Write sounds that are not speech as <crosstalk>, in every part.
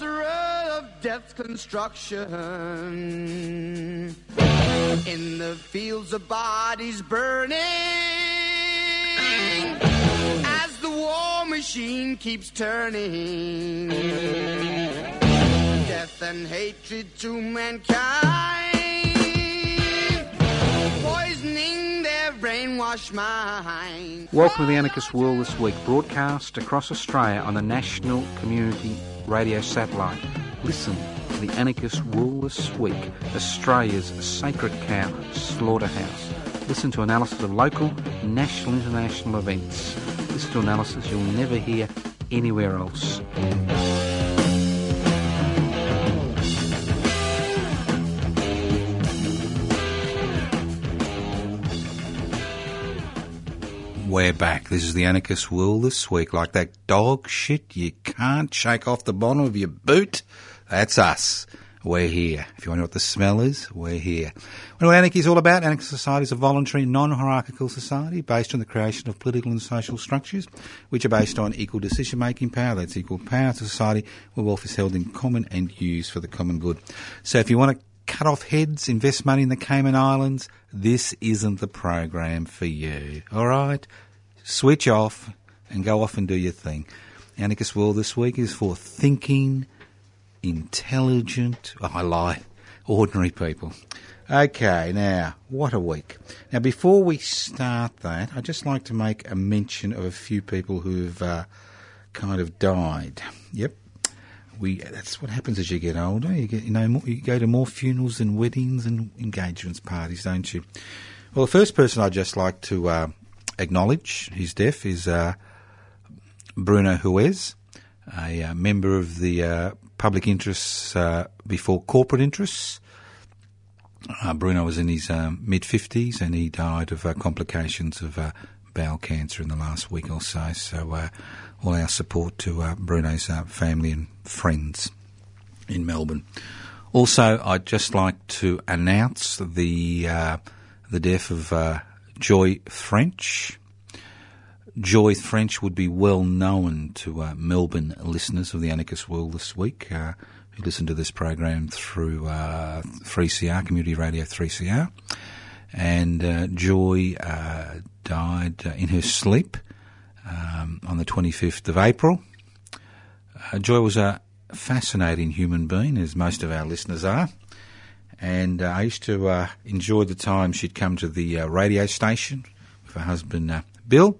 Sorcerer of death's construction. In the fields of bodies burning. As the war machine keeps turning. Death and hatred to mankind. Poisoning their brainwashed mind. Welcome to the Anarchist World this week, broadcast across Australia on the National Community Radio Satellite. Listen to the Anarchist this week, Australia's sacred cow slaughterhouse. Listen to analysis of local, national, international events. Listen to analysis you'll never hear anywhere else. We're back. This is the Anarchist World this week. Like that dog shit you can't shake off the bottom of your boot. That's us. We're here. If you want to know what the smell is, we're here. What are anarchy is all about? Anarchist society is a voluntary, non-hierarchical society based on the creation of political and social structures, which are based on equal decision-making power. That's equal power to society where wealth is held in common and used for the common good. So if you want to cut off heads, invest money in the Cayman Islands, this isn't the program for you. All right? Switch off and go off and do your thing. Anarchist World this week is for thinking, intelligent, oh, I lie, ordinary people. Okay, now, what a week. Now, before we start that, I'd just like to make a mention of a few people who've uh, kind of died. Yep, we that's what happens as you get older. You get you know more, you go to more funerals and weddings and engagements parties, don't you? Well, the first person I'd just like to uh, acknowledge his death is uh, Bruno Huez, a uh, member of the uh, public interests uh, before corporate interests. Uh, Bruno was in his mid fifties and he died of complications of bowel cancer in the last week or so. So all our support to uh, Bruno's uh, family and friends in Melbourne. Also, I'd just like to announce the uh, the death of uh, Joy French. Joy French would be well known to uh, Melbourne listeners of the Anarchist World this week, uh, who listen to this program through 3CR, Community Radio 3CR. And Joy died in her sleep um, on the 25th of April. Uh, Joy was a fascinating human being, as most of our listeners are. And uh, I used to uh, enjoy the time she'd come to the uh, radio station with her husband uh, Bill.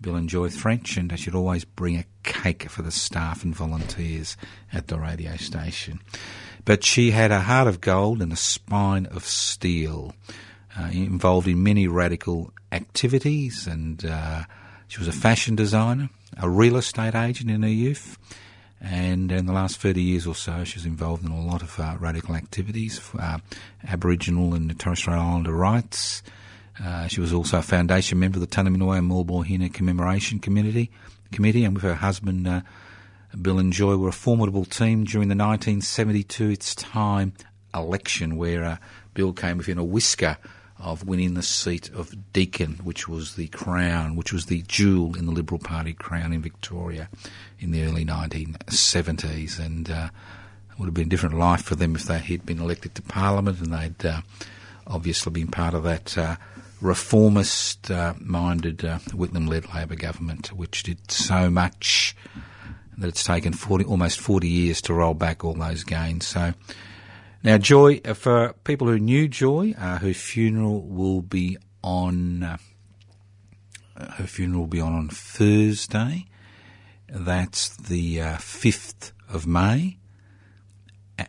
Bill and Joy French, and she'd always bring a cake for the staff and volunteers at the radio station. But she had a heart of gold and a spine of steel, uh, involved in many radical activities and she was a fashion designer, a real estate agent in her youth, and in the last 30 years or so, she was involved in a lot of uh, radical activities for uh, Aboriginal and Torres Strait Islander rights. Uh, she was also a foundation member of the Tunnerminnerwait and Maulboyheenner Commemoration Committee, committee, and with her husband, uh, Bill and Joy, were a formidable team during the 1972 its time election, where uh, Bill came within a whisker of winning the seat of Deakin, which was the crown, which was the jewel in the Liberal Party crown in Victoria in the early 1970s. And uh, it would have been a different life for them if they had been elected to Parliament and they'd uh, obviously been part of that uh, reformist uh, minded uh, Whitlam led Labor government, which did so much that it's taken 40, almost 40 years to roll back all those gains. So now, Joy, uh, for people who knew Joy, uh, her funeral will be on. Uh, her funeral will be on on Thursday. That's the uh, fifth of May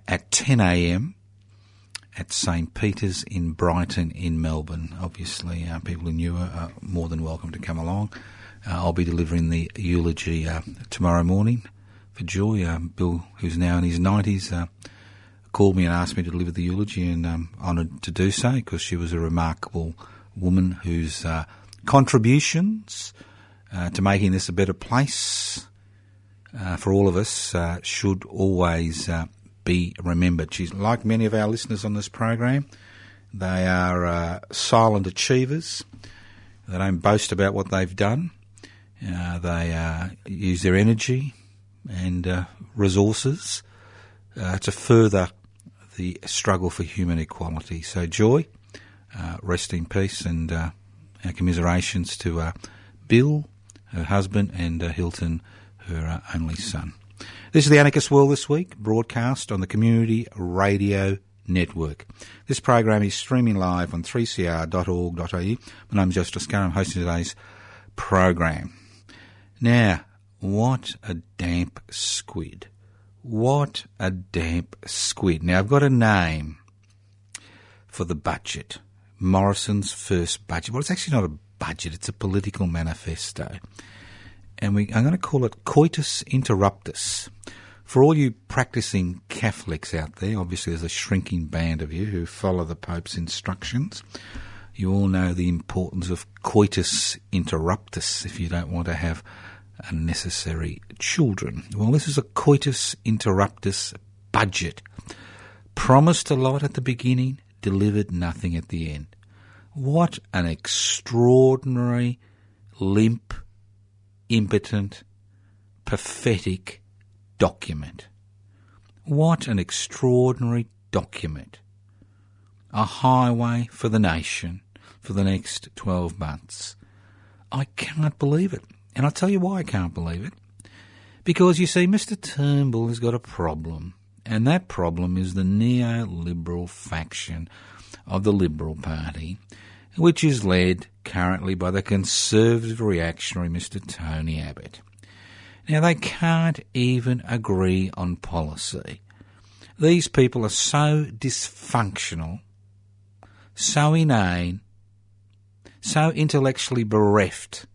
at 10 a.m. at St Peter's in Brighton in Melbourne. Obviously, uh, people who knew her are more than welcome to come along. Uh, I'll be delivering the eulogy tomorrow morning for Joy. Um, Bill, who's now in his 90s, uh, called me and asked me to deliver the eulogy, and um, I'm honoured to do so because she was a remarkable woman whose uh, contributions uh, to making this a better place uh, for all of us uh, should always uh, be remembered. She's like many of our listeners on this program. They are uh, silent achievers. They don't boast about what they've done. They use their energy and resources uh, to further the struggle for human equality. So, Joy, uh, rest in peace, and uh, our commiserations to uh, Bill, her husband, and uh, Hilton, her only son. This is the Anarchist World this week, broadcast on the Community Radio Network. This program is streaming live on 3cr.org.au. My name is Joseph Toscano. I'm hosting today's program. Now, what a damp squid. What a damp squid. Now, I've got a name for the budget. Morrison's first budget. Well, it's actually not a budget, it's a political manifesto. And we, I'm going to call it Coitus Interruptus. For all you practicing Catholics out there, obviously there's a shrinking band of you who follow the Pope's instructions. You all know the importance of coitus interruptus if you don't want to have unnecessary children. Well, this is a coitus interruptus budget. Promised a lot at the beginning, delivered nothing at the end. What an extraordinary, limp, impotent, pathetic document. What an extraordinary document. A highway for the nation for the next 12 months. I can't believe it. And I'll tell you why I can't believe it. Because you see, Mr. Turnbull has got a problem, and that problem is the neoliberal faction of the Liberal Party, which is led currently by the conservative reactionary Mr. Tony Abbott. Now, they can't even agree on policy. These people are so dysfunctional, so inane, so intellectually bereft,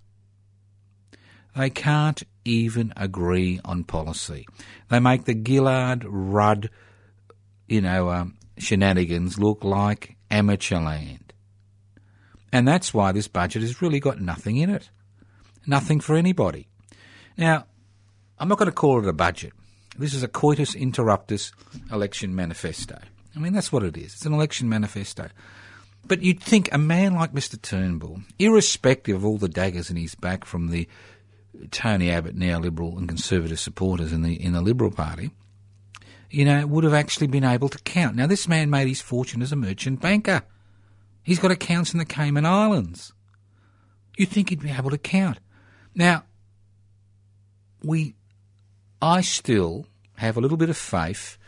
they can't even agree on policy. They make the Gillard Rudd, you know, um, shenanigans look like amateur land. And that's why this budget has really got nothing in it. Nothing for anybody. Now, I'm not going to call it a budget. This is a coitus interruptus election manifesto. I mean, that's what it is. It's an election manifesto. But you'd think a man like Mr. Turnbull, irrespective of all the daggers in his back from the Tony Abbott neoliberal and conservative supporters in the in the Liberal Party, you know, would have actually been able to count. Now, this man made his fortune as a merchant banker. He's got accounts in the Cayman Islands. You'd think he'd be able to count. Now, we I still have a little bit of faith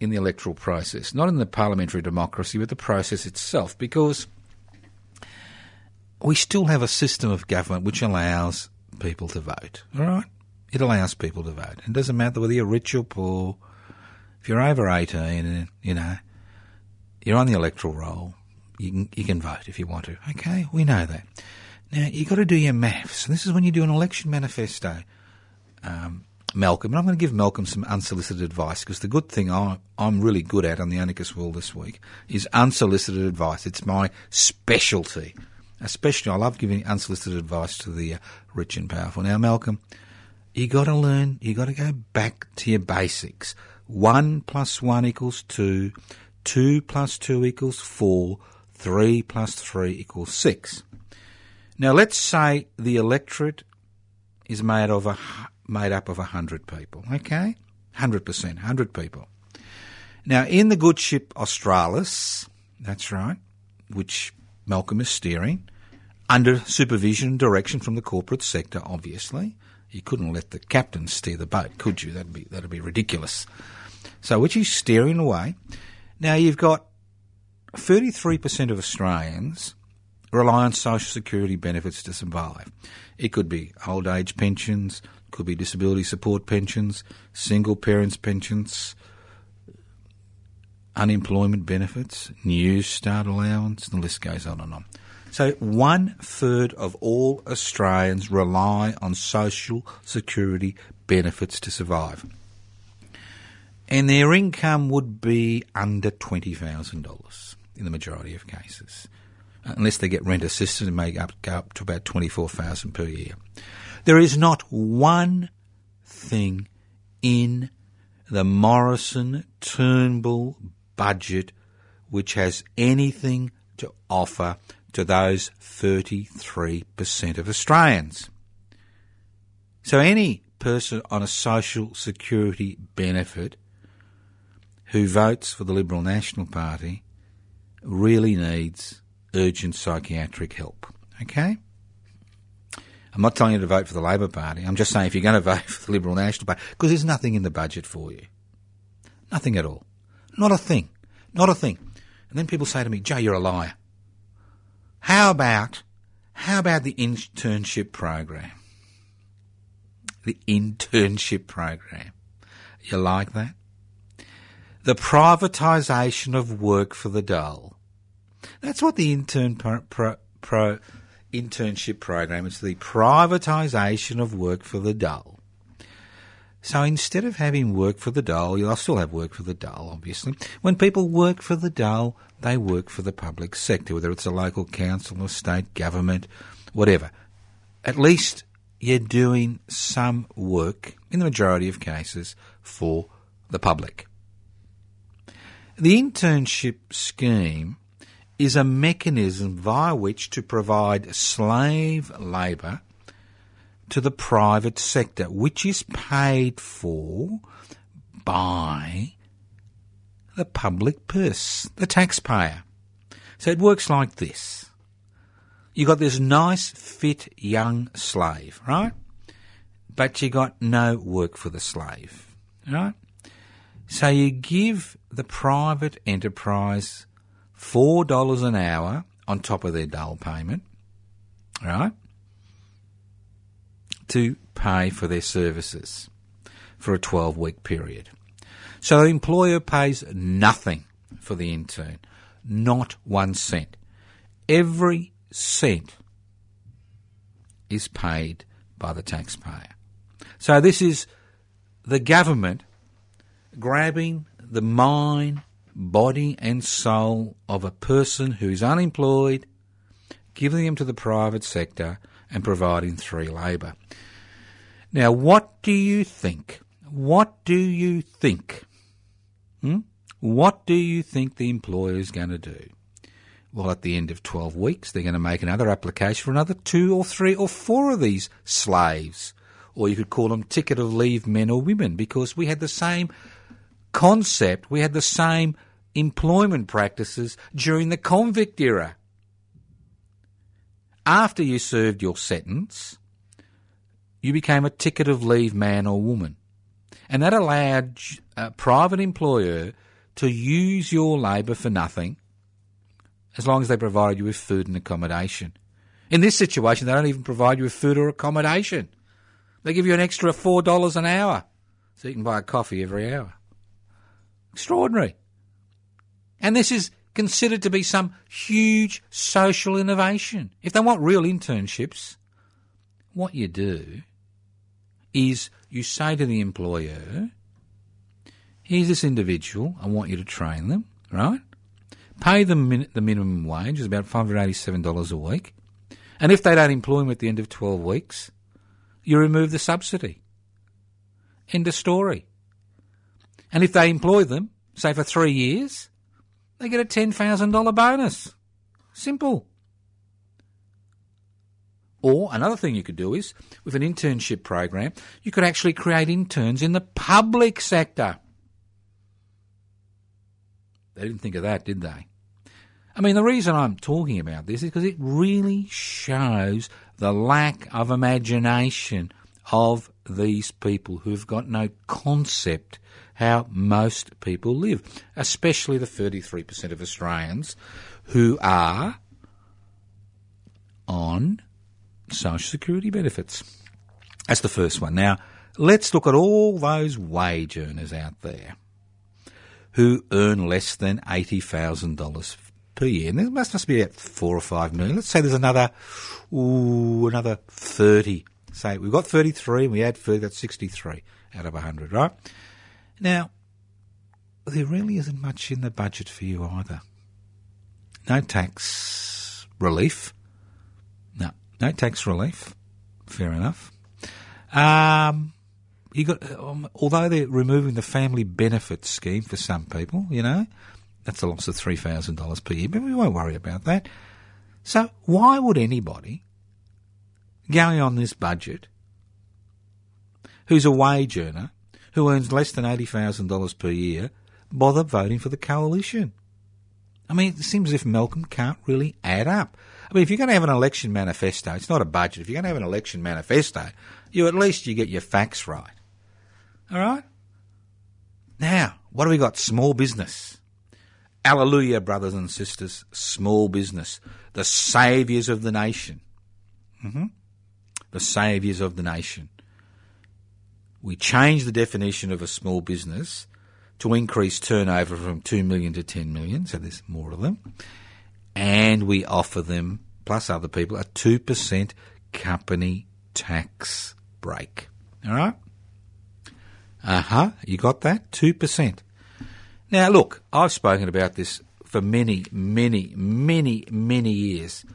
in the electoral process, not in the parliamentary democracy, but the process itself, because we still have a system of government which allows people to vote. All right? It allows people to vote. It doesn't matter whether you're rich or poor. If you're over 18, you know, you're on the electoral roll, you can, you can vote if you want to. Okay? We know that. Now, you've got to do your maths. This is when you do an election manifesto. Um, Malcolm, and I'm going to give Malcolm some unsolicited advice because the good thing I, am really good at on the Anarchist World this week is unsolicited advice. It's my specialty. Especially, I love giving unsolicited advice to the uh, rich and powerful. Now, Malcolm, you got to learn. You got to go back to your basics. One plus one equals two. Two plus two equals four. Three plus three equals six. Now, let's say the electorate is made of a made up of 100 people, okay? 100%, 100 people. Now, in the good ship Australis, that's right, which Malcolm is steering, under supervision and direction from the corporate sector, obviously. You couldn't let the captain steer the boat, could you? That'd be, that'd be ridiculous. So, which is steering away. Now, you've got 33% of Australians rely on social security benefits to survive. It could be old age pensions, could be disability support pensions, single parents pensions, unemployment benefits, new start allowance, the list goes on and on. So one third of all Australians rely on social security benefits to survive. And their income would be under $20,000 in the majority of cases. Unless they get rent assistance, and may up, go up to about 24000 per year. There is not one thing in the Morrison Turnbull budget which has anything to offer to those 33% of Australians. So any person on a social security benefit who votes for the Liberal National Party really needs urgent psychiatric help. Okay? I'm not telling you to vote for the Labor Party. I'm just saying if you're going <laughs> to vote for the Liberal National Party, because there's nothing in the budget for you. Nothing at all. Not a thing. Not a thing. And then people say to me, Joe, you're a liar. How about, how about the internship program? The internship program. You like that? The privatisation of work for the dull. That's what the intern pro, pro, pro internship program is. The privatisation of work for the dole. So instead of having work for the dole, you'll still have work for the dole, obviously. When people work for the dole, they work for the public sector, whether it's a local council or state government, whatever. At least you're doing some work, in the majority of cases, for the public. The internship scheme is a mechanism via which to provide slave labour to the private sector, which is paid for by the public purse, the taxpayer. So it works like this. You got this nice, fit, young slave, right? But you got no work for the slave, right? So you give the private enterprise $4 an hour on top of their dole payment, right? To pay for their services for a 12 week period. So the employer pays nothing for the intern, not one cent. Every cent is paid by the taxpayer. So this is the government grabbing the mind, body, and soul of a person who is unemployed, giving them to the private sector, and providing free labour. Now, what do you think? What do you think Hmm? What do you think the employer is going to do? Well, at the end of 12 weeks, they're going to make another application for another two or three or four of these slaves. Or you could call them ticket of leave men or women because we had the same concept, we had the same employment practices during the convict era. After you served your sentence, you became a ticket of leave man or woman. And that allowed a private employer to use your labour for nothing as long as they provide you with food and accommodation. In this situation, they don't even provide you with food or accommodation. They give you an extra $4 an hour so you can buy a coffee every hour. Extraordinary. And this is considered to be some huge social innovation. If they want real internships, what you do is you say to the employer, here's this individual, I want you to train them, right? Pay them min- the minimum wage, is about $587 a week. And if they don't employ them at the end of 12 weeks, you remove the subsidy. End of story. And if they employ them, say for three years, they get a $10,000 bonus. Simple. Or another thing you could do is, with an internship program, you could actually create interns in the public sector. They didn't think of that, did they? I mean, the reason I'm talking about this is because it really shows the lack of imagination of these people who've got no concept how most people live, especially the 33% of Australians who are on social security benefits. That's the first one. Now, let's look at all those wage earners out there who earn less than $80,000 per year. And there must, must be about four or five million. Let's say there's another, ooh, another 30, Say we've got 33 and we add 30, that's 63 out of 100, right? Now, there really isn't much in the budget for you either. No tax relief. No, no tax relief. Fair enough. Um, you got, um, although they're removing the family benefit scheme for some people, you know, that's a loss of three thousand dollars per year, but we won't worry about that. So why would anybody going on this budget who's a wage earner who earns less than eighty thousand dollars per year bother voting for the coalition? I mean, it seems as if Malcolm can't really add up. I mean, if you're going to have an election manifesto, it's not a budget. If you're going to have an election manifesto, you at least you get your facts right. All right. Now, what do we got? Small business. Hallelujah, brothers and sisters. Small business, the saviours of the nation. hmm The saviours of the nation. We changed the definition of a small business to increase turnover from 2 million to 10 million, so there's more of them. And we offer them, plus other people, a 2% company tax break. All right? Uh huh. You got that? 2%. Now, look, I've spoken about this for many, many, many, many years.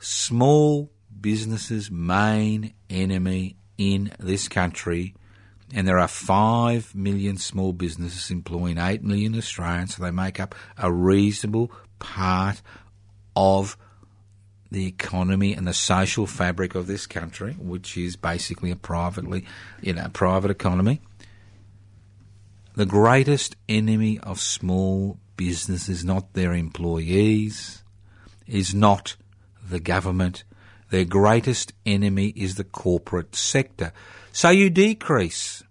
Small businesses' main enemy in this country, and there are 5 million small businesses employing 8 million Australians, so they make up a reasonable part of the economy and the social fabric of this country, which is basically a privately, you know, private economy. The greatest enemy of small business is not their employees, is not the government. Their greatest enemy is the corporate sector. So you decrease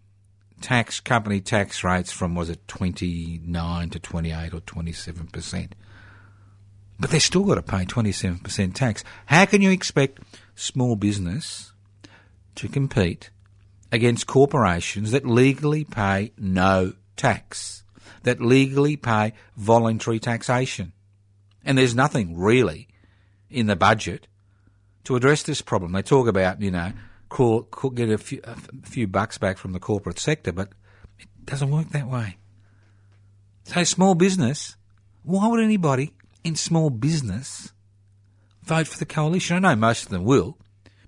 tax company tax rates from was it 29 to 28 or 27 percent. But they've still got to pay 27% tax. How can you expect small business to compete against corporations that legally pay no tax, that legally pay voluntary taxation? And there's nothing really in the budget to address this problem. They talk about, you know, call, get a few, a few bucks back from the corporate sector, but it doesn't work that way. So small business, why would anybody in small business vote for the coalition? I know most of them will,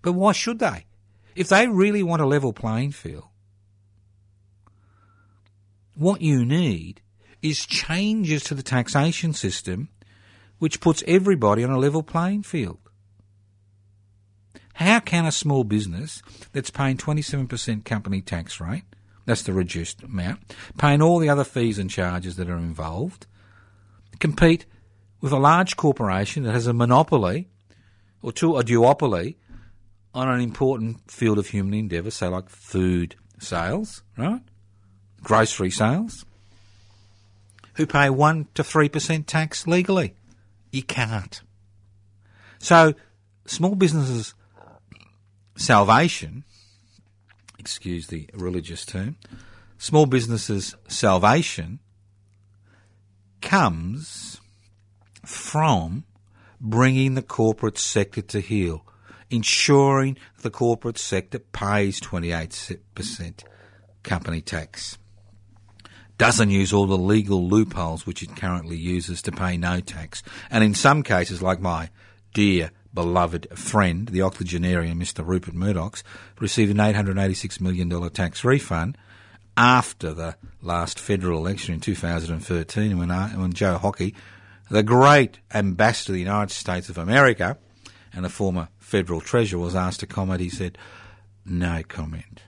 but why should they? If they really want a level playing field, what you need is changes to the taxation system which puts everybody on a level playing field. How can a small business that's paying 27% company tax rate, that's the reduced amount, paying all the other fees and charges that are involved, compete with a large corporation that has a monopoly or two, a duopoly on an important field of human endeavour, say like food sales, right? Grocery sales, who pay 1 to 3% tax legally. You can't. So, small businesses' salvation, excuse the religious term, small businesses' salvation comes from bringing the corporate sector to heel, ensuring the corporate sector pays 28% company tax, doesn't use all the legal loopholes which it currently uses to pay no tax, and in some cases, like my dear beloved friend, the octogenarian Mr. Rupert Murdoch's, received an $886 million tax refund after the last federal election in 2013 when, uh, when Joe Hockey the great ambassador of the United States of America and the former federal treasurer was asked to comment. He said, no comment.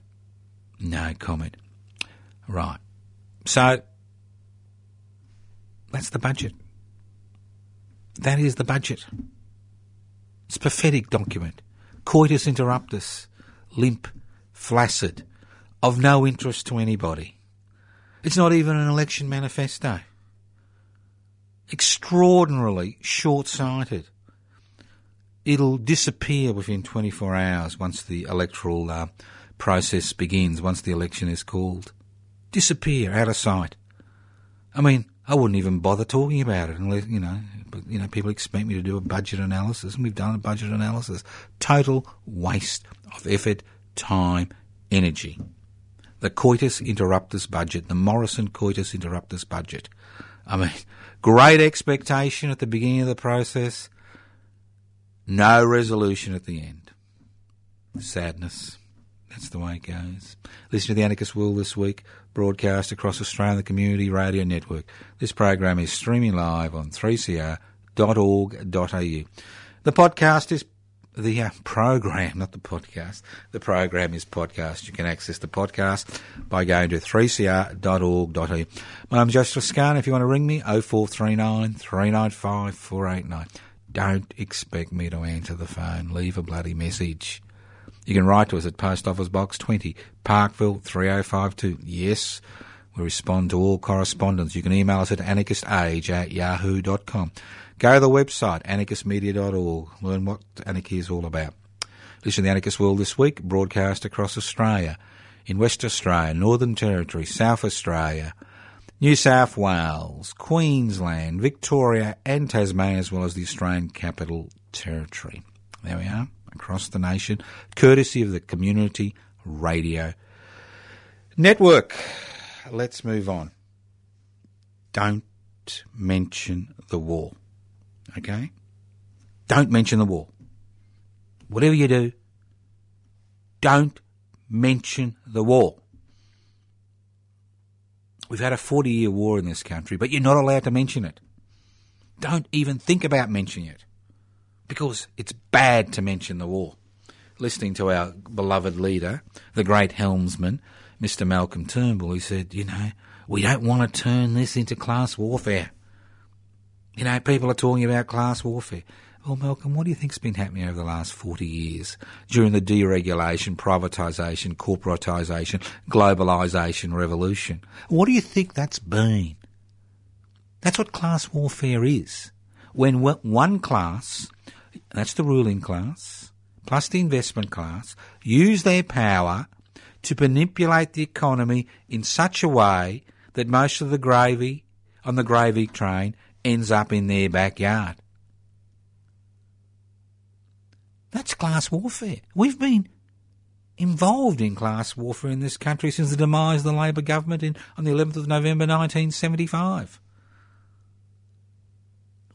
No comment. Right. So, that's the budget. That is the budget. It's a pathetic document. Coitus interruptus, limp, flaccid, of no interest to anybody. It's not even an election manifesto extraordinarily short sighted. It'll disappear within 24 hours once the electoral uh, process begins, once the election is called. Disappear, out of sight. I mean, I wouldn't even bother talking about it unless, you know, but, you know, people expect me to do a budget analysis, and we've done a budget analysis. Total waste of effort, time, energy. The coitus interruptus budget, the Morrison coitus interruptus budget. I mean, <laughs> great expectation at the beginning of the process, no resolution at the end. Sadness. That's the way it goes. Listen to the Anarchist World this week, broadcast across Australia, the Community Radio Network. This program is streaming live on 3cr.org.au. The podcast is the uh, program, <laughs> not the podcast. The program is podcast. You can access the podcast by going to 3cr.org.au. My name's Joseph Toscano. If you want to ring me, 0439 395 489. Don't expect me to answer the phone. Leave a bloody message. You can write to us at Post Office Box 20, Parkville 3052. Yes, we respond to all correspondence. You can email us at anarchistage at yahoo.com. Go to the website, anarchistmedia.org. Learn what anarchy is all about. Listen to the Anarchist World this week, broadcast across Australia, in West Australia, Northern Territory, South Australia, New South Wales, Queensland, Victoria, and Tasmania, as well as the Australian Capital Territory. There we are, across the nation, courtesy of the Community Radio Network. Let's move on. Don't mention the war. Okay? Don't mention the war. Whatever you do, don't mention the war. We've had a 40 year war in this country, but you're not allowed to mention it. Don't even think about mentioning it because it's bad to mention the war. Listening to our beloved leader, the great helmsman, Mr. Malcolm Turnbull, he said, you know, we don't want to turn this into class warfare. You know, people are talking about class warfare. Well, Malcolm, what do you think's been happening over the last 40 years during the deregulation, privatisation, corporatisation, globalisation revolution? What do you think that's been? That's what class warfare is. When one class, that's the ruling class, plus the investment class, use their power to manipulate the economy in such a way that most of the gravy on the gravy train ends up in their backyard. That's class warfare. We've been involved in class warfare in this country since the demise of the Labor government in, on the 11th of November 1975.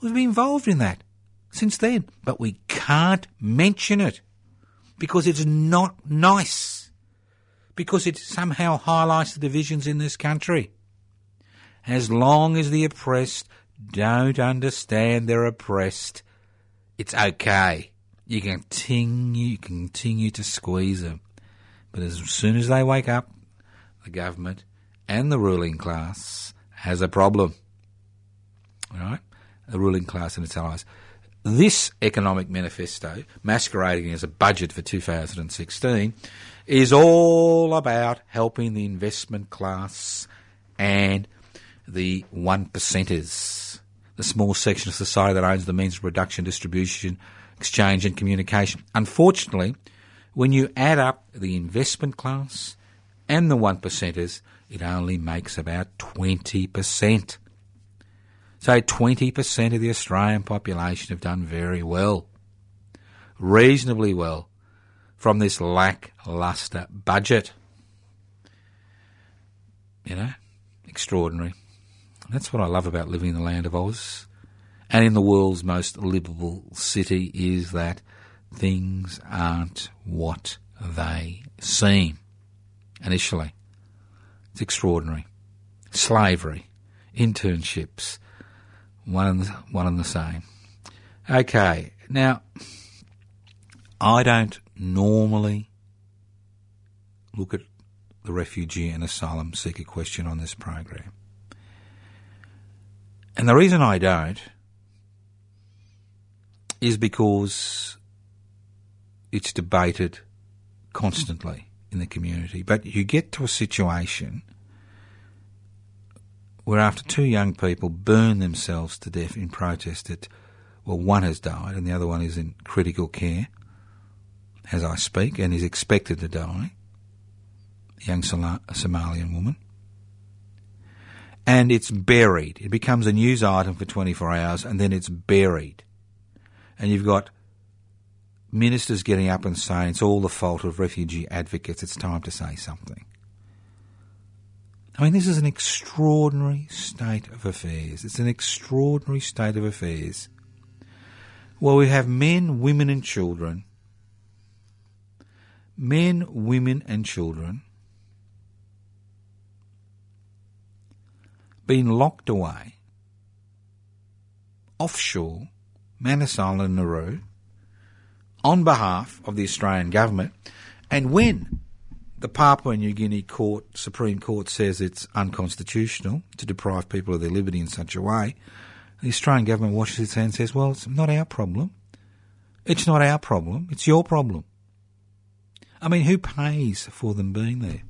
We've been involved in that since then, but we can't mention it because it's not nice, because it somehow highlights the divisions in this country. As long as the oppressed don't understand they're oppressed, it's okay. You can continue, continue to squeeze them. But as soon as they wake up, the government and the ruling class has a problem. All right? The ruling class and its allies. This economic manifesto, masquerading as a budget for 2016, is all about helping the investment class and the one percenters, the small section of society that owns the means of production, distribution, exchange, and communication. Unfortunately, when you add up the investment class and the one percenters, it only makes about 20%. So 20% of the Australian population have done very well, reasonably well, from this lacklustre budget. You know, extraordinary. That's what I love about living in the land of Oz and in the world's most livable city is that things aren't what they seem initially. It's extraordinary. Slavery, internships, one and the, one and the same. Okay, now I don't normally look at the refugee and asylum seeker question on this program. And the reason I don't is because it's debated constantly in the community. But you get to a situation where after two young people burn themselves to death in protest that, well, one has died and the other one is in critical care as I speak and is expected to die, a young Somalian woman and it's buried. It becomes a news item for 24 hours and then it's buried. And you've got ministers getting up and saying it's all the fault of refugee advocates, it's time to say something. I mean, this is an extraordinary state of affairs. It's an extraordinary state of affairs where we have men, women, and children, men, women, and children being locked away offshore, Manus Island, Nauru, on behalf of the Australian government. And when the Papua New Guinea Court, Supreme Court says it's unconstitutional to deprive people of their liberty in such a way, the Australian government washes its hands and says, well, it's not our problem. It's not our problem. It's your problem. I mean, who pays for them being there?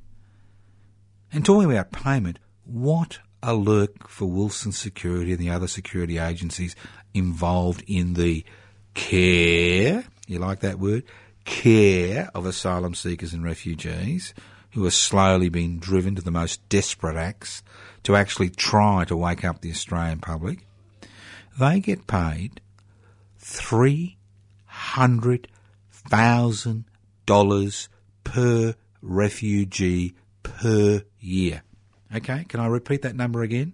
And talking about payment, what a lurk for Wilson Security and the other security agencies involved in the care, you like that word, care of asylum seekers and refugees who are slowly being driven to the most desperate acts to actually try to wake up the Australian public, they get paid $300,000 per refugee per year. Okay, can I repeat that number again?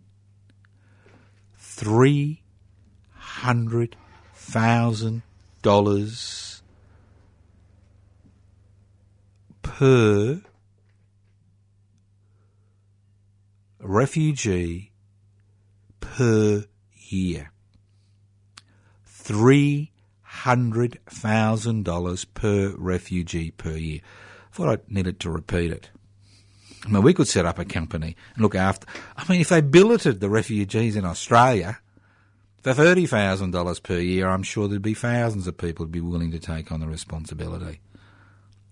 $300,000 per refugee per year. Three hundred thousand dollars per refugee per year. I Thought I needed to repeat it. I mean, we could set up a company and look after. I mean, if they billeted the refugees in Australia for thirty thousand dollars per year, I'm sure there'd be thousands of people who'd be willing to take on the responsibility.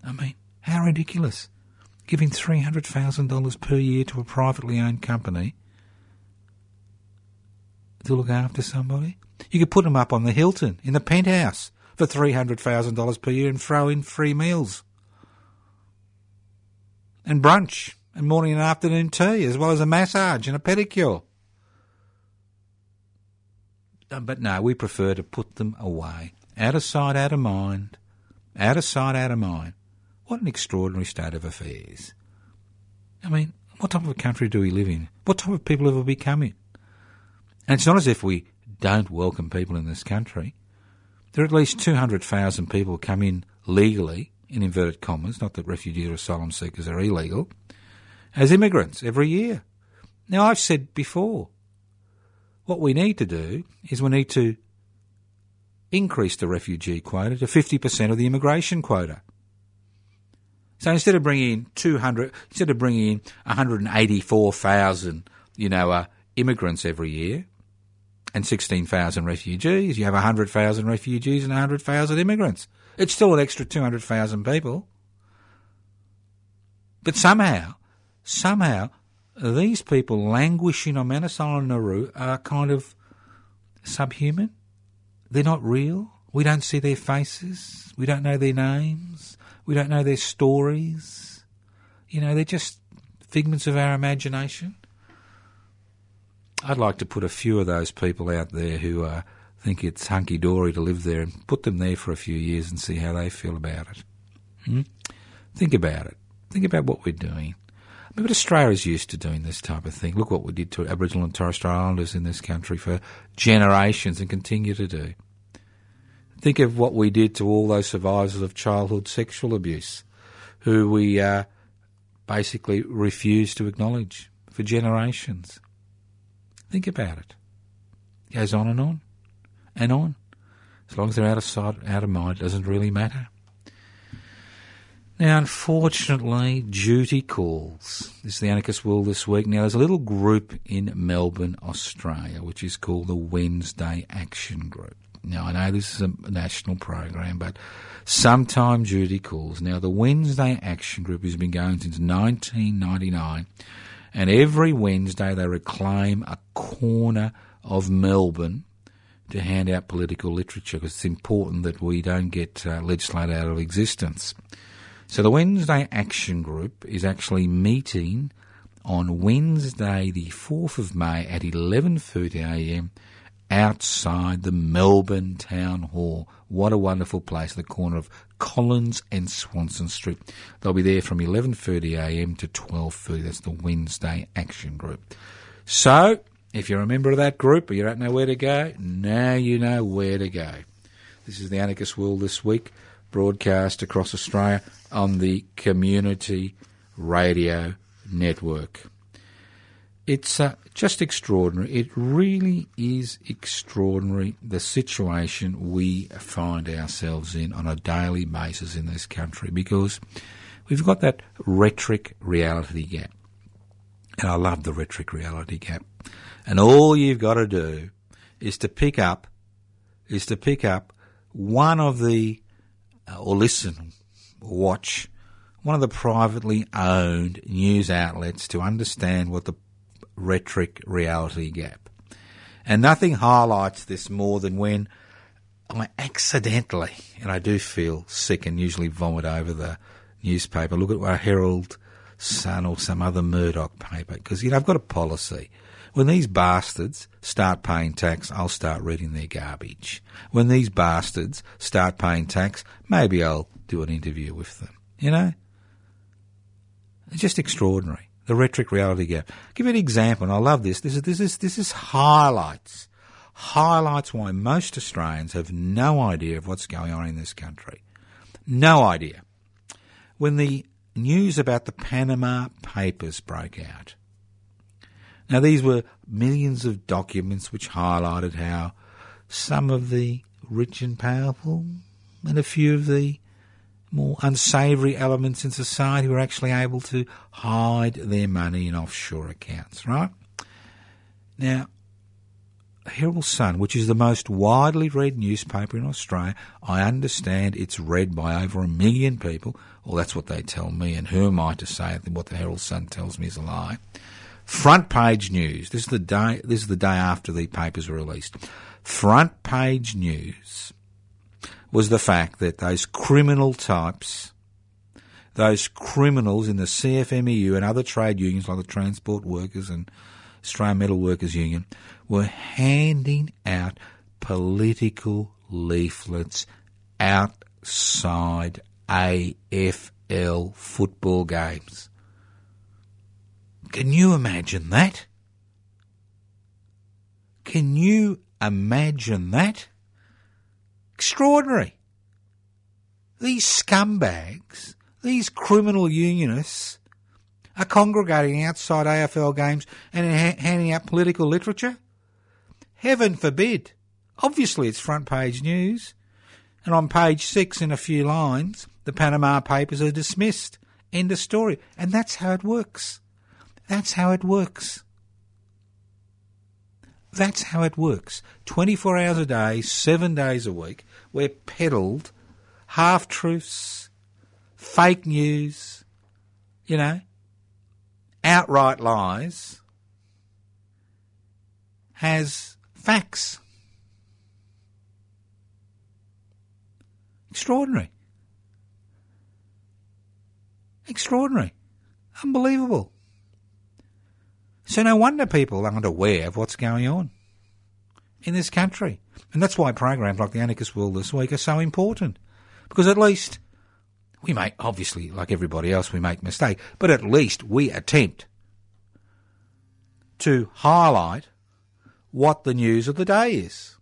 I mean, how ridiculous! Giving three hundred thousand dollars per year to a privately owned company to look after somebody. You could put them up on the Hilton in the penthouse for three hundred thousand dollars per year and throw in free meals and brunch and morning and afternoon tea, as well as a massage and a pedicure. Uh, But no, we prefer to put them away. Out of sight, out of mind. Out of sight, out of mind. What an extraordinary state of affairs. I mean, what type of a country do we live in? What type of people have we become in? And it's not as if we don't welcome people in this country. There are at least 200,000 people come in legally, in inverted commas, not that refugees or asylum seekers are illegal, as immigrants every year. Now, I've said before, what we need to do is we need to increase the refugee quota to 50% of the immigration quota. So instead of bringing in 200, instead of bringing in 184,000, you know, uh, immigrants every year and 16,000 refugees, you have 100,000 refugees and 100,000 immigrants. It's still an extra 200,000 people. But somehow, somehow, these people languishing on Manus Island, Nauru are kind of subhuman. They're not real. We don't see their faces. We don't know their names. We don't know their stories. You know, they're just figments of our imagination. I'd like to put a few of those people out there who uh, think it's hunky dory to live there and put them there for a few years and see how they feel about it. Hmm? Think about it. Think about what we're doing. I mean, but Australia's used to doing this type of thing. Look what we did to Aboriginal and Torres Strait Islanders in this country for generations and continue to do. Think of what we did to all those survivors of childhood sexual abuse, who we uh, basically refused to acknowledge for generations. Think about it. It goes on and on and on. As long as they're out of sight, out of mind, it doesn't really matter. Now, unfortunately, duty calls. This is the Anarchist World this week. Now, there's a little group in Melbourne, Australia, which is called the Wednesday Action Group. Now, I know this is a national program, but sometime duty calls. Now, the Wednesday Action Group has been going since 1999, and every Wednesday they reclaim a corner of Melbourne to hand out political literature because it's important that we don't get uh, legislated out of existence. So the Wednesday Action Group is actually meeting on Wednesday, the 4th of May at 11.30am outside the Melbourne Town Hall. What a wonderful place, at the corner of Collins and Swanston Street. They'll be there from 11.30am to 12.30. That's the Wednesday Action Group. So, if you're a member of that group or you don't know where to go, now you know where to go. This is the Anarchist World this week, broadcast across Australia on the Community Radio Network. It's uh, just extraordinary. It really is extraordinary the situation we find ourselves in on a daily basis in this country because we've got that rhetoric reality gap. And I love the rhetoric reality gap. And all you've got to do is to pick up, is to pick up one of the, uh, or listen, watch one of the privately owned news outlets to understand what the rhetoric reality gap. And nothing highlights this more than when I accidentally, and I do feel sick and usually vomit over the newspaper, look at a Herald Sun or some other Murdoch paper, because, you know, I've got a policy. When these bastards start paying tax, I'll start reading their garbage. When these bastards start paying tax, maybe I'll do an interview with them. You know? It's just extraordinary the rhetoric reality gap. give you an example, and I love this. This is this is this is highlights highlights why most Australians have no idea of what's going on in this country. No idea. When the news about the Panama Papers broke out. Now these were millions of documents which highlighted how some of the rich and powerful and a few of the more unsavoury elements in society were actually able to hide their money in offshore accounts, right? Now, Herald Sun, which is the most widely read newspaper in Australia, I understand it's read by over a million people. Well, that's what they tell me, and who am I to say that what the Herald Sun tells me is a lie? Front page news. This is the day. This is the day after the papers were released. Front page news was the fact that those criminal types, those criminals in the CFMEU and other trade unions like the Transport Workers and Australian Metal Workers Union were handing out political leaflets outside AFL football games. Can you imagine that? Can you imagine that? Extraordinary. These scumbags, these criminal unionists, are congregating outside AFL games and ha- handing out political literature? Heaven forbid. Obviously, it's front page news. And on page six, in a few lines, the Panama Papers are dismissed. End of story. And that's how it works. That's how it works. That's how it works. 24 hours a day, seven days a week, we're peddled half truths, fake news, you know, outright lies, has facts. Extraordinary. Extraordinary. Unbelievable. So no wonder people aren't aware of what's going on in this country. And that's why programs like the Anarchist World this week are so important. Because at least we make, obviously, like everybody else, we make mistakes, but at least we attempt to highlight what the news of the day is.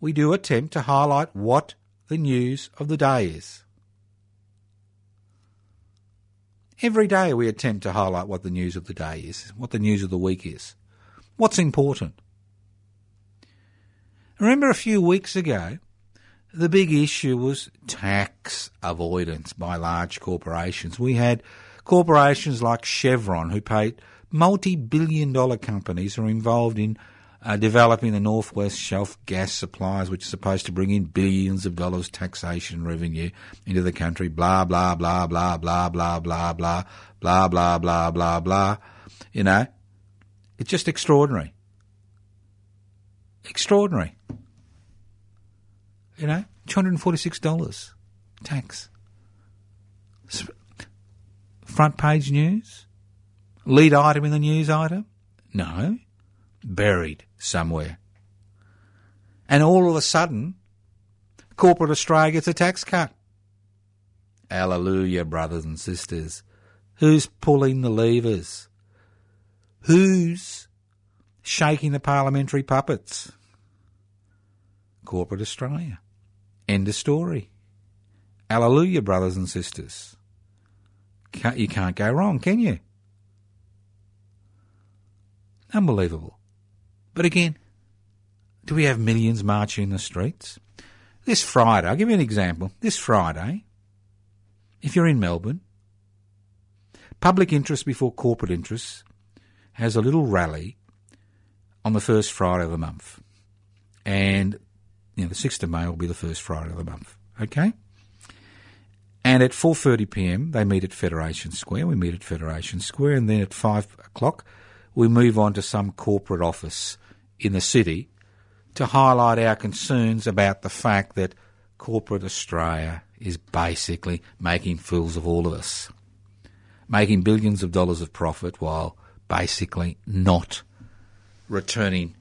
We do attempt to highlight what the news of the day is. Every day we attempt to highlight what the news of the day is, what the news of the week is, what's important. Remember a few weeks ago, the big issue was tax avoidance by large corporations. We had corporations like Chevron who paid multi billion dollar companies who are involved in uh, developing the Northwest Shelf gas supplies, which are supposed to bring in billions of dollars taxation revenue into the country. Blah blah blah blah blah blah blah blah blah blah blah blah blah. You know, it's just extraordinary. Extraordinary. You know, two hundred and forty-six dollars tax. Front page news, lead item in the news item. No, buried somewhere. And all of a sudden, corporate Australia gets a tax cut. Hallelujah, brothers and sisters. Who's pulling the levers? Who's shaking the parliamentary puppets? Corporate Australia. End of story. Hallelujah, brothers and sisters. Can't, you can't go wrong, can you? Unbelievable. But again, do we have millions marching in the streets? This Friday, I'll give you an example. This Friday, if you're in Melbourne, public interest before corporate interests has a little rally on the first Friday of the month. And you know, the 6th of May will be the first Friday of the month. Okay? And at 4:30 p.m. they meet at Federation Square. We meet at Federation Square, and then at five o'clock we move on to some corporate office in the city to highlight our concerns about the fact that corporate Australia is basically making fools of all of us, making billions of dollars of profit while basically not returning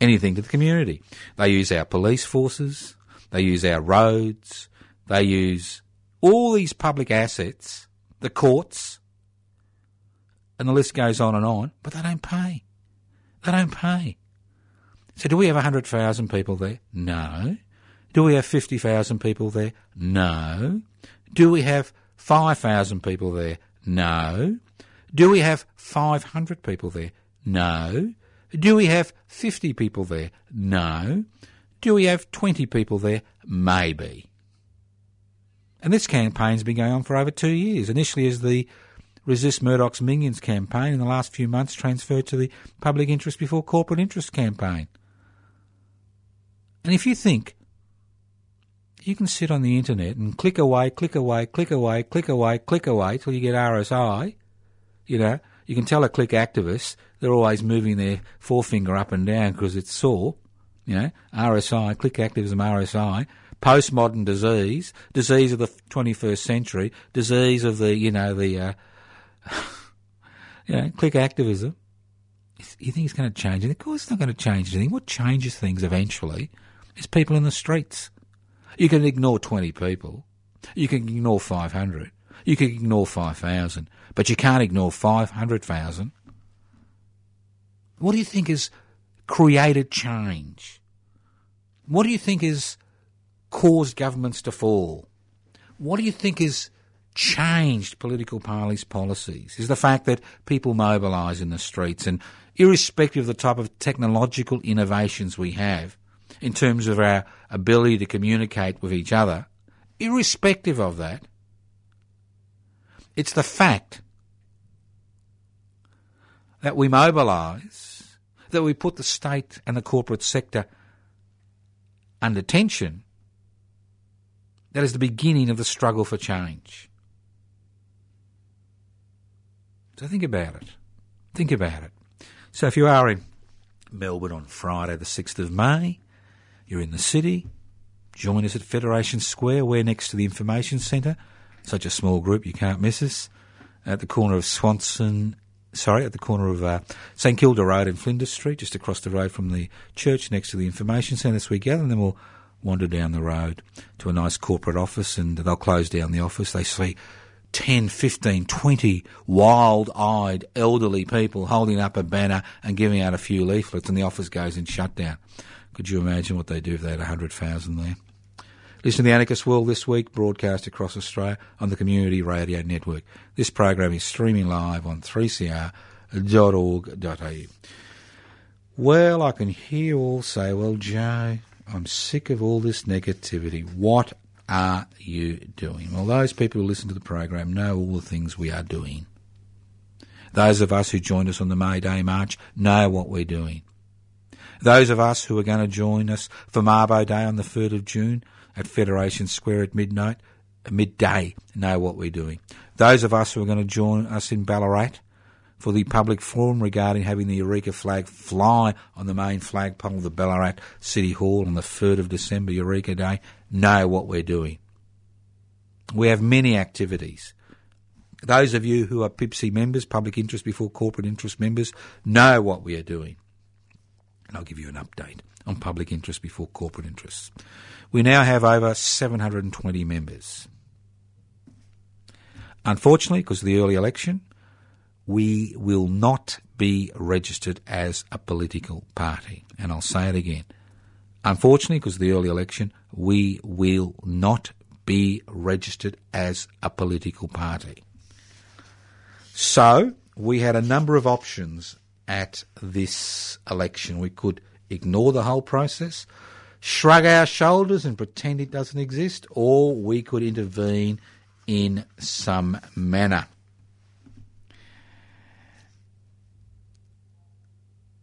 anything to the community. They use our police forces, they use our roads, they use all these public assets, the courts, and the list goes on and on, but they don't pay. They don't pay. So do we have 100,000 people there? No. Do we have 50,000 people there? No. Do we have 5,000 people there? No. Do we have 500 people there? No. Do we have 50 people there? No. Do we have 20 people there? Maybe. And this campaign's been going on for over two years, initially as the Resist Murdoch's Minions campaign, in the last few months transferred to the Public Interest Before Corporate Interest campaign. And if you think you can sit on the internet and click away, click away, click away, click away, click away till you get RSI, you know, you can tell a click activist they're always moving their forefinger up and down because it's sore. You know, RSI, click activism, RSI, postmodern disease, disease of the 21st century, disease of the, you know, the, uh, <laughs> you know, click activism. You think it's going to change anything? Of course it's not going to change anything. What changes things eventually is people in the streets. You can ignore 20 people. You can ignore 500. You can ignore 5,000. But you can't ignore 500,000. What do you think has created change? What do you think has caused governments to fall? What do you think has changed political parties' policies? Is the fact that people mobilise in the streets and irrespective of the type of technological innovations we have in terms of our ability to communicate with each other, irrespective of that, it's the fact that we mobilise, that we put the state and the corporate sector under tension, that is the beginning of the struggle for change. So think about it. Think about it. So if you are in Melbourne on Friday, the 6th of May, you're in the city, join us at Federation Square. We're next to the Information Centre. Such a small group, you can't miss us. At the corner of Swanston, sorry, at the corner of uh, St Kilda Road and Flinders Street, just across the road from the church next to the Information Centre. We gather and then we'll wander down the road to a nice corporate office and they'll close down the office. They see 10, 15, 20 wild eyed elderly people holding up a banner and giving out a few leaflets, and the office goes in shutdown. Could you imagine what they do if they had 100,000 there? Listen to the Anarchist World this week, broadcast across Australia on the Community Radio Network. This program is streaming live on 3cr.org.au. Well, I can hear you all say, well, Joe, I'm sick of all this negativity. What are you doing? Well, those people who listen to the program know all the things we are doing. Those of us who joined us on the May Day March know what we're doing. Those of us who are going to join us for Mabo Day on the 3rd of June at Federation Square at midnight, uh, midday, know what we're doing. Those of us who are going to join us in Ballarat for the public forum regarding having the Eureka flag fly on the main flagpole of the Ballarat City Hall on the 3rd of December, Eureka Day, know what we're doing. We have many activities. Those of you who are PIPC members, public interest before corporate interest members, know what we are doing. And I'll give you an update on public interest before corporate interests. We now have over 720 members. Unfortunately, because of the early election, we will not be registered as a political party. And I'll say it again. Unfortunately, because of the early election, we will not be registered as a political party. So, we had a number of options at this election. We could ignore the whole process, shrug our shoulders and pretend it doesn't exist, or we could intervene in some manner.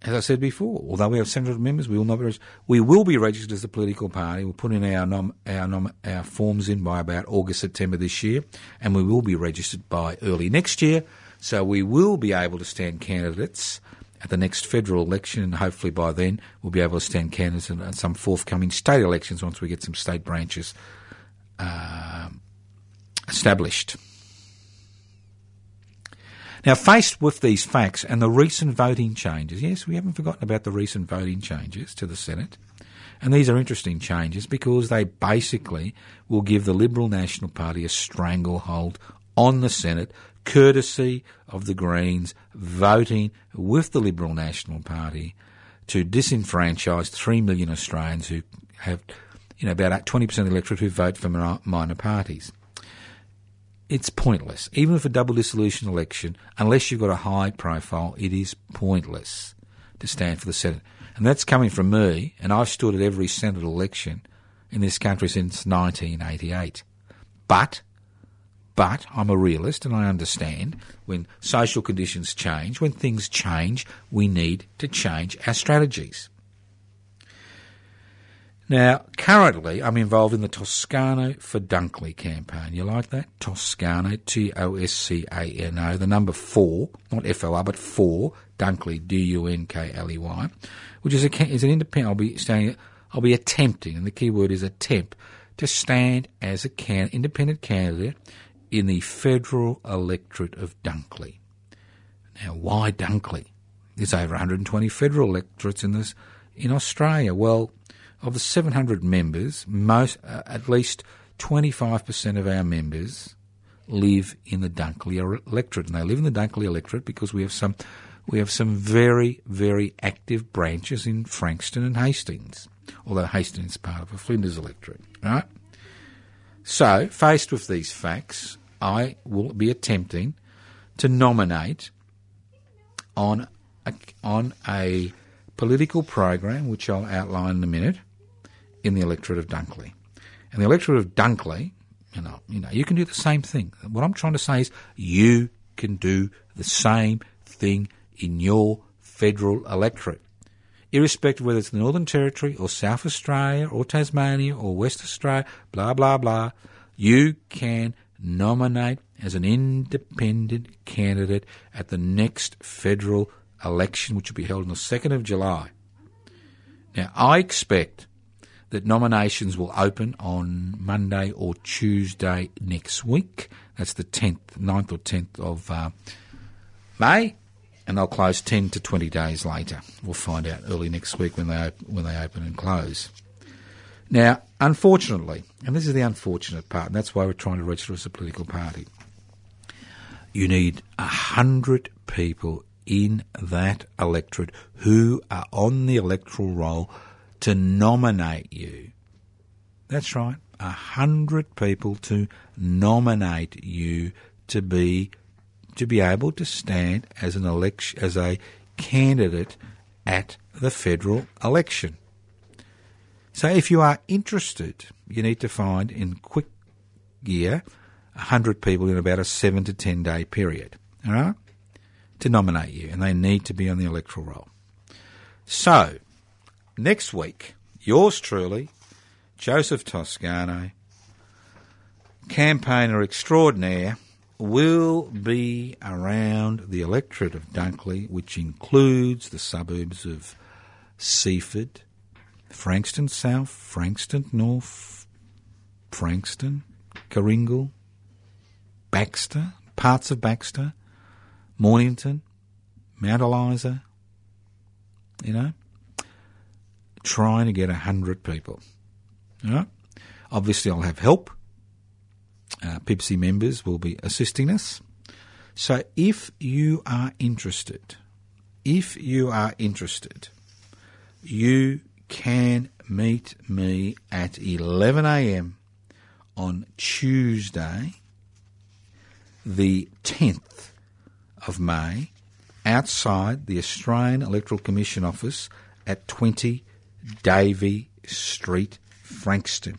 As I said before, although we have 700 members, we will not be registered. We will be registered as a political party. We'll put in our nom- our, nom- our forms in by about August, September this year, and we will be registered by early next year. So we will be able to stand candidates at the next federal election, and hopefully by then we'll be able to stand candidates in some forthcoming state elections once we get some state branches uh, established. Now, faced with these facts and the recent voting changes, yes, we haven't forgotten about the recent voting changes to the Senate. And these are interesting changes because they basically will give the Liberal National Party a stranglehold on the Senate, courtesy of the Greens voting with the Liberal National Party to disenfranchise 3 million Australians who have, you know, about 20% of the electorate who vote for minor parties it's pointless. Even with a double dissolution election, unless you've got a high profile, it is pointless to stand for the Senate. And that's coming from me, and I've stood at every Senate election in this country since 1988. But, but I'm a realist and I understand when social conditions change, when things change, we need to change our strategies. Now, currently, I'm involved in the Toscano for Dunkley campaign. You like that? Toscano, T O S C A N O, the number four, not F O R, but four, Dunkley, D U N K L E Y, which is, a, is an independent. I'll be standing, I'll be attempting, and the key word is attempt, to stand as a can, independent candidate in the federal electorate of Dunkley. Now, why Dunkley? There's over 120 federal electorates in this in Australia. Well, of the 700 members, most uh, at least 25% of our members live in the Dunkley electorate, and they live in the Dunkley electorate because we have some we have some very very active branches in Frankston and Hastings, although Hastings is part of a Flinders electorate, right? So, faced with these facts, I will be attempting to nominate on a, on a political program, which I'll outline in a minute, in the electorate of Dunkley. And the electorate of Dunkley, you know, you know, you can do the same thing. What I'm trying to say is you can do the same thing in your federal electorate. Irrespective whether it's the Northern Territory or South Australia or Tasmania or West Australia, blah, blah, blah, you can nominate as an independent candidate at the next federal election, which will be held on the 2nd of July. Now, I expect that nominations will open on Monday or Tuesday next week. That's the 10th, 9th or 10th of uh, May, and they'll close 10 to 20 days later. We'll find out early next week when they, when they open and close. Now, unfortunately, and this is the unfortunate part, and that's why we're trying to register as a political party, you need a hundred people in that electorate who are on the electoral roll to nominate you. That's right, a hundred people to nominate you to be to be able to stand as an election as a candidate at the federal election. So if you are interested, you need to find in quick gear a hundred people in about a seven to ten day period. All right? To nominate you, and they need to be on the electoral roll. So next week, yours truly, Joseph Toscano, campaigner extraordinaire, will be around the electorate of Dunkley, which includes the suburbs of Seaford, Frankston South, Frankston North, Frankston, Karingal, Baxter, parts of Baxter, Mornington, Mount Eliza, you know, trying to get 100 people. All right? Obviously, I'll have help. Uh, members will be assisting us. So if you are interested, if you are interested, you can meet me at 11am on Tuesday, the 10th of May, outside the Australian Electoral Commission office at 20 Davey Street, Frankston,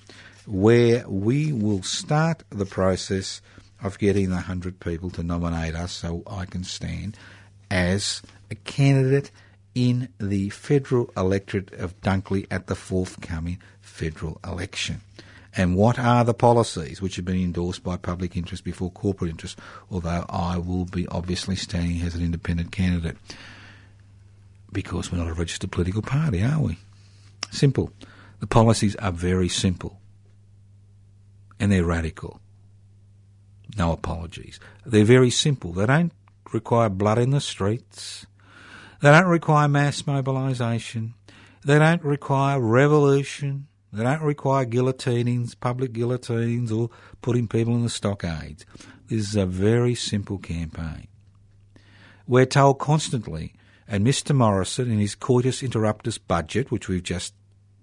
where we will start the process of getting the 100 people to nominate us so I can stand as a candidate in the federal electorate of Dunkley at the forthcoming federal election. And what are the policies which have been endorsed by public interest before corporate interest? Although I will be obviously standing as an independent candidate because we're not a registered political party, are we? Simple. The policies are very simple and they're radical. No apologies. They're very simple. They don't require blood in the streets. They don't require mass mobilisation. They don't require revolution. They don't require guillotinings, public guillotines, or putting people in the stockades. This is a very simple campaign. We're told constantly, and Mr Morrison, in his coitus interruptus budget, which we've just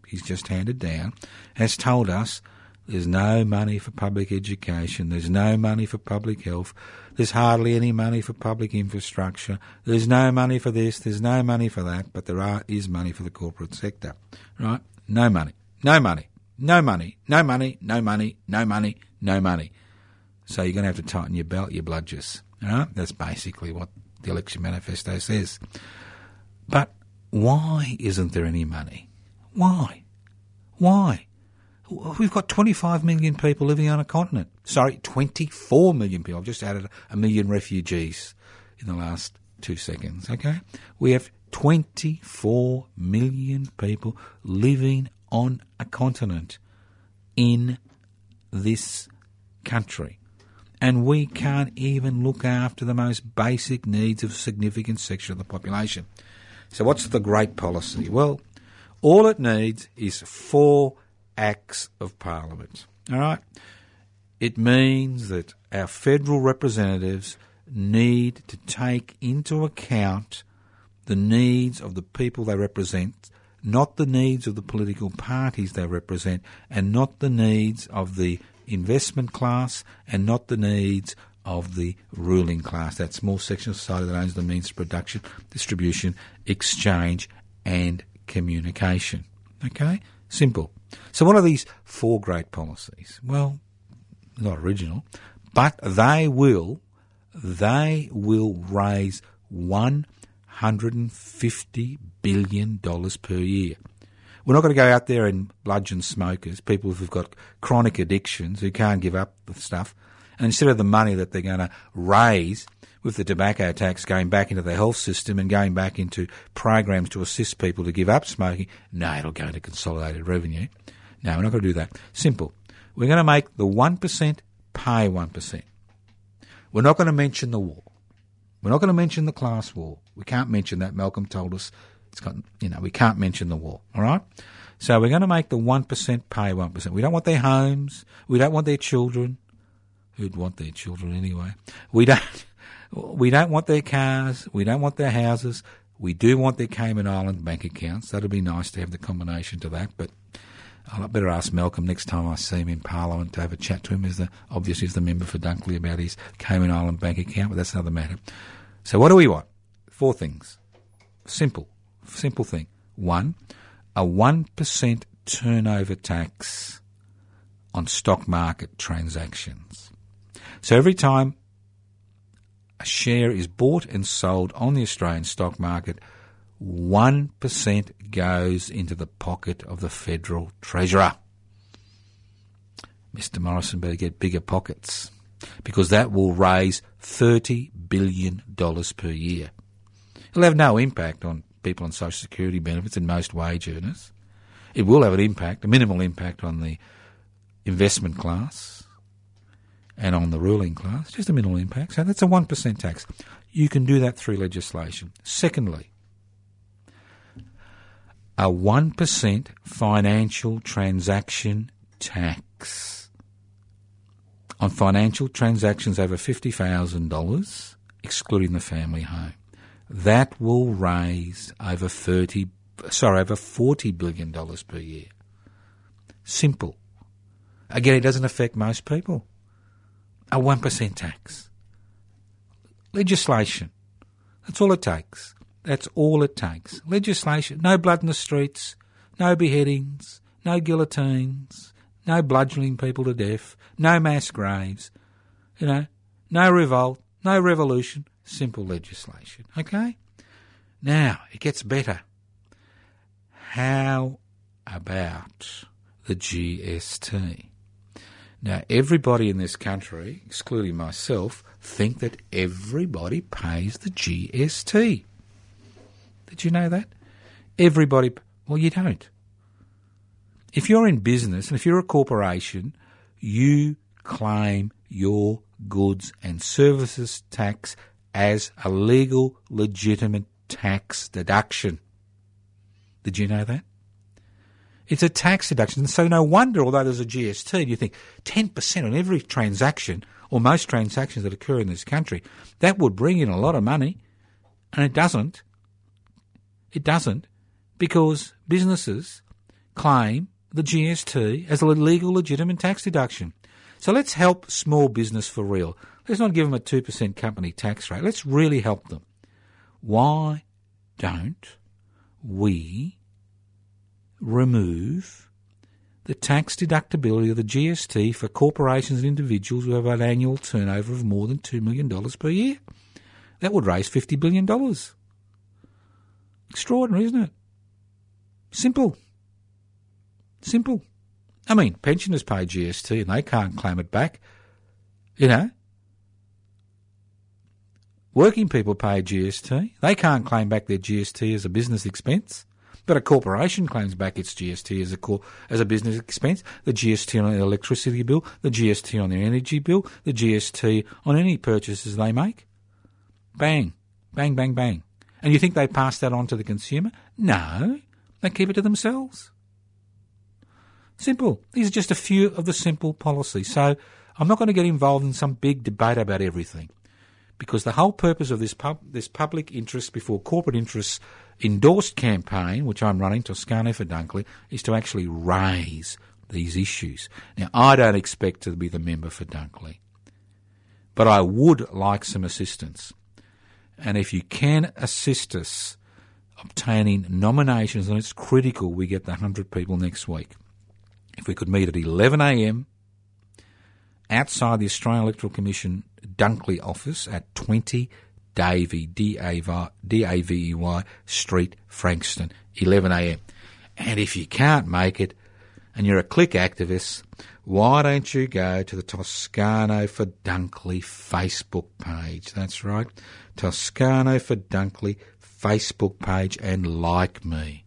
he's just handed down, has told us there's no money for public education. There's no money for public health. There's hardly any money for public infrastructure. There's no money for this. There's no money for that. But there are, is money for the corporate sector. Right? No money. No money. No money. No money. No money. No money. No money. So you're going to have to tighten your belt, your bludgers. Right? That's basically what the election manifesto says. But why isn't there any money? Why? Why? We've got 25 million people living on a continent. Sorry, 24 million people. I've just added a million refugees in the last two seconds, okay? We have 24 million people living on a continent in this country. And we can't even look after the most basic needs of a significant section of the population. So, what's the great policy? Well, all it needs is four acts of parliament. All right? It means that our federal representatives need to take into account the needs of the people they represent, not the needs of the political parties they represent, and not the needs of the investment class, and not the needs of the ruling class, that small section of society that owns the means of production, distribution, exchange, and communication. Okay? Simple. So, what are these four great policies? Well, not original, but they will, they will raise one hundred and fifty billion dollars per year. We're not going to go out there and bludgeon smokers, people who've got chronic addictions who can't give up the stuff. And instead of the money that they're going to raise with the tobacco tax going back into the health system and going back into programs to assist people to give up smoking, no, it'll go into consolidated revenue. No, we're not going to do that. Simple. We're going to make the 1% pay 1%. We're not going to mention the war. We're not going to mention the class war. We can't mention that. Malcolm told us it's got, you know, we can't mention the war. All right? So we're going to make the 1% pay 1%. We don't want their homes. We don't want their children. Who'd want their children anyway? We don't. We don't want their cars. We don't want their houses. We do want their Cayman Island bank accounts. That'd be nice to have the combination to that. But I'd better ask Malcolm next time I see him in Parliament to have a chat to him. As the obviously as the member for Dunkley about his Cayman Island bank account, but that's another matter. So what do we want? Four things. Simple, simple thing. One, a one percent turnover tax on stock market transactions. So every time a share is bought and sold on the Australian stock market, 1% goes into the pocket of the federal treasurer. Mr. Morrison better get bigger pockets because that will raise $30 billion per year. It'll have no impact on people on social security benefits and most wage earners. It will have an impact, a minimal impact on the investment class and on the ruling class, just a minimal impact. So that's a 1% tax. You can do that through legislation. Secondly, a 1% financial transaction tax on financial transactions over $50,000, excluding the family home. That will raise over 30, sorry, over $40 billion per year. Simple. Again, it doesn't affect most people. A 1% tax. Legislation. That's all it takes. That's all it takes. Legislation. No blood in the streets. No beheadings. No guillotines. No bludgeoning people to death. No mass graves. You know, no revolt. No revolution. Simple legislation. Okay? Now, it gets better. How about the GST? Now, everybody in this country, excluding myself, think that everybody pays the GST. Did you know that? Everybody, well, you don't. If you're in business and if you're a corporation, you claim your goods and services tax as a legal, legitimate tax deduction. Did you know that? It's a tax deduction. So no wonder, although there's a GST, you think 10% on every transaction, or most transactions that occur in this country, that would bring in a lot of money. And it doesn't. It doesn't because businesses claim the GST as a legal, legitimate tax deduction. So let's help small business for real. Let's not give them a 2% company tax rate. Let's really help them. Why don't we remove the tax deductibility of the GST for corporations and individuals who have an annual turnover of more than $2 million per year. That would raise $50 billion. Extraordinary, isn't it? Simple. Simple. I mean, pensioners pay GST and they can't claim it back. You know? Working people pay GST. They can't claim back their GST as a business expense. But a corporation claims back its GST as a cor- as a business expense, the GST on the electricity bill, the GST on their energy bill, the GST on any purchases they make. Bang, bang, bang, bang. And you think they pass that on to the consumer? No, they keep it to themselves. Simple. These are just a few of the simple policies. So I'm not going to get involved in some big debate about everything because the whole purpose of this pub, this public interest before corporate interests endorsed campaign, which I'm running, Toscano for Dunkley, is to actually raise these issues. Now, I don't expect to be the member for Dunkley, but I would like some assistance. And if you can assist us obtaining nominations, and it's critical we get the 100 people next week. If we could meet at 11am outside the Australian Electoral Commission Dunkley office at 20 Davey, D-A-V-E-Y, Street, Frankston, 11am. And if you can't make it, and you're a click activist, why don't you go to the Toscano for Dunkley Facebook page? That's right, Toscano for Dunkley Facebook page and like me.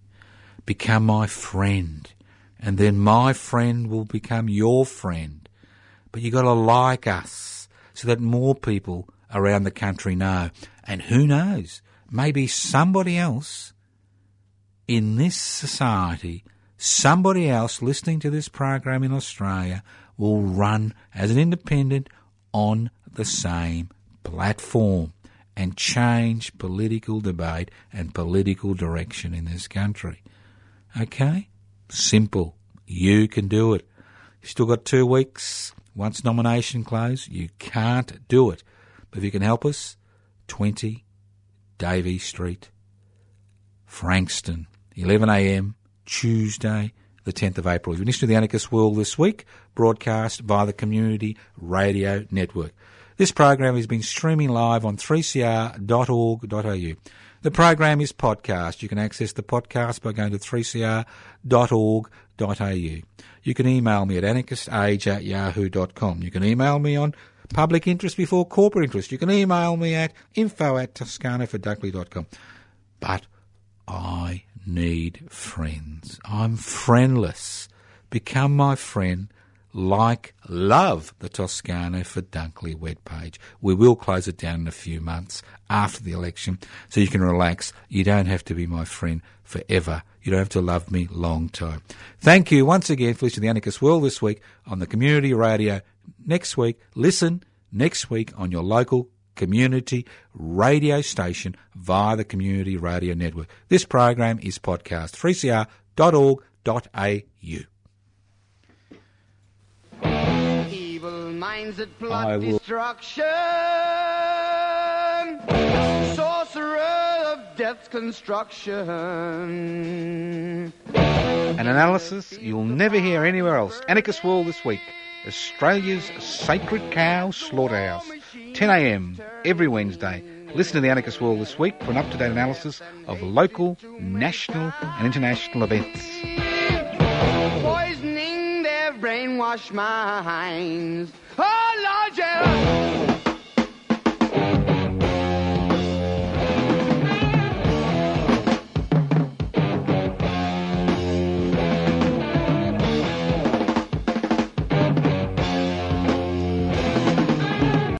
Become my friend. And then my friend will become your friend. But you've gotta like us so that more people around the country know. And who knows, maybe somebody else in this society, somebody else listening to this program in Australia will run as an independent on the same platform and change political debate and political direction in this country. Okay? Simple. You can do it. You've still got two weeks. Once nomination close, you can't do it. But if you can help us, 20 Davey Street, Frankston, 11am, Tuesday, the 10th of April. You've listened to The Anarchist World this week, broadcast via the Community Radio Network. This program has been streaming live on 3cr.org.au. The program is podcast. You can access the podcast by going to 3cr.org.au. You can email me at anarchistage at yahoo.com. You can email me on public interest before corporate interest. You can email me at info at toscanofordunkley.com. But I need friends. I'm friendless. Become my friend. like, love the Toscano for Dunkley webpage. We will close it down in a few months after the election so you can relax. You don't have to be my friend forever. You don't have to love me long time. Thank you once again for listening to the Anarchist World this week on the Community Radio. Next week, listen next week on your local community radio station via the Community Radio Network. This program is podcast 3cr.org.au. Evil minds that I plot will- destruction. Sorcerer of death's construction. An analysis you'll never hear anywhere else. Anarchist World this week. Australia's sacred cow slaughterhouse. 10am every Wednesday. Listen to the Anarchist World this week for an up-to-date analysis of local, national and international events. Poisoning their brainwashed minds. Oh, Lord, yeah.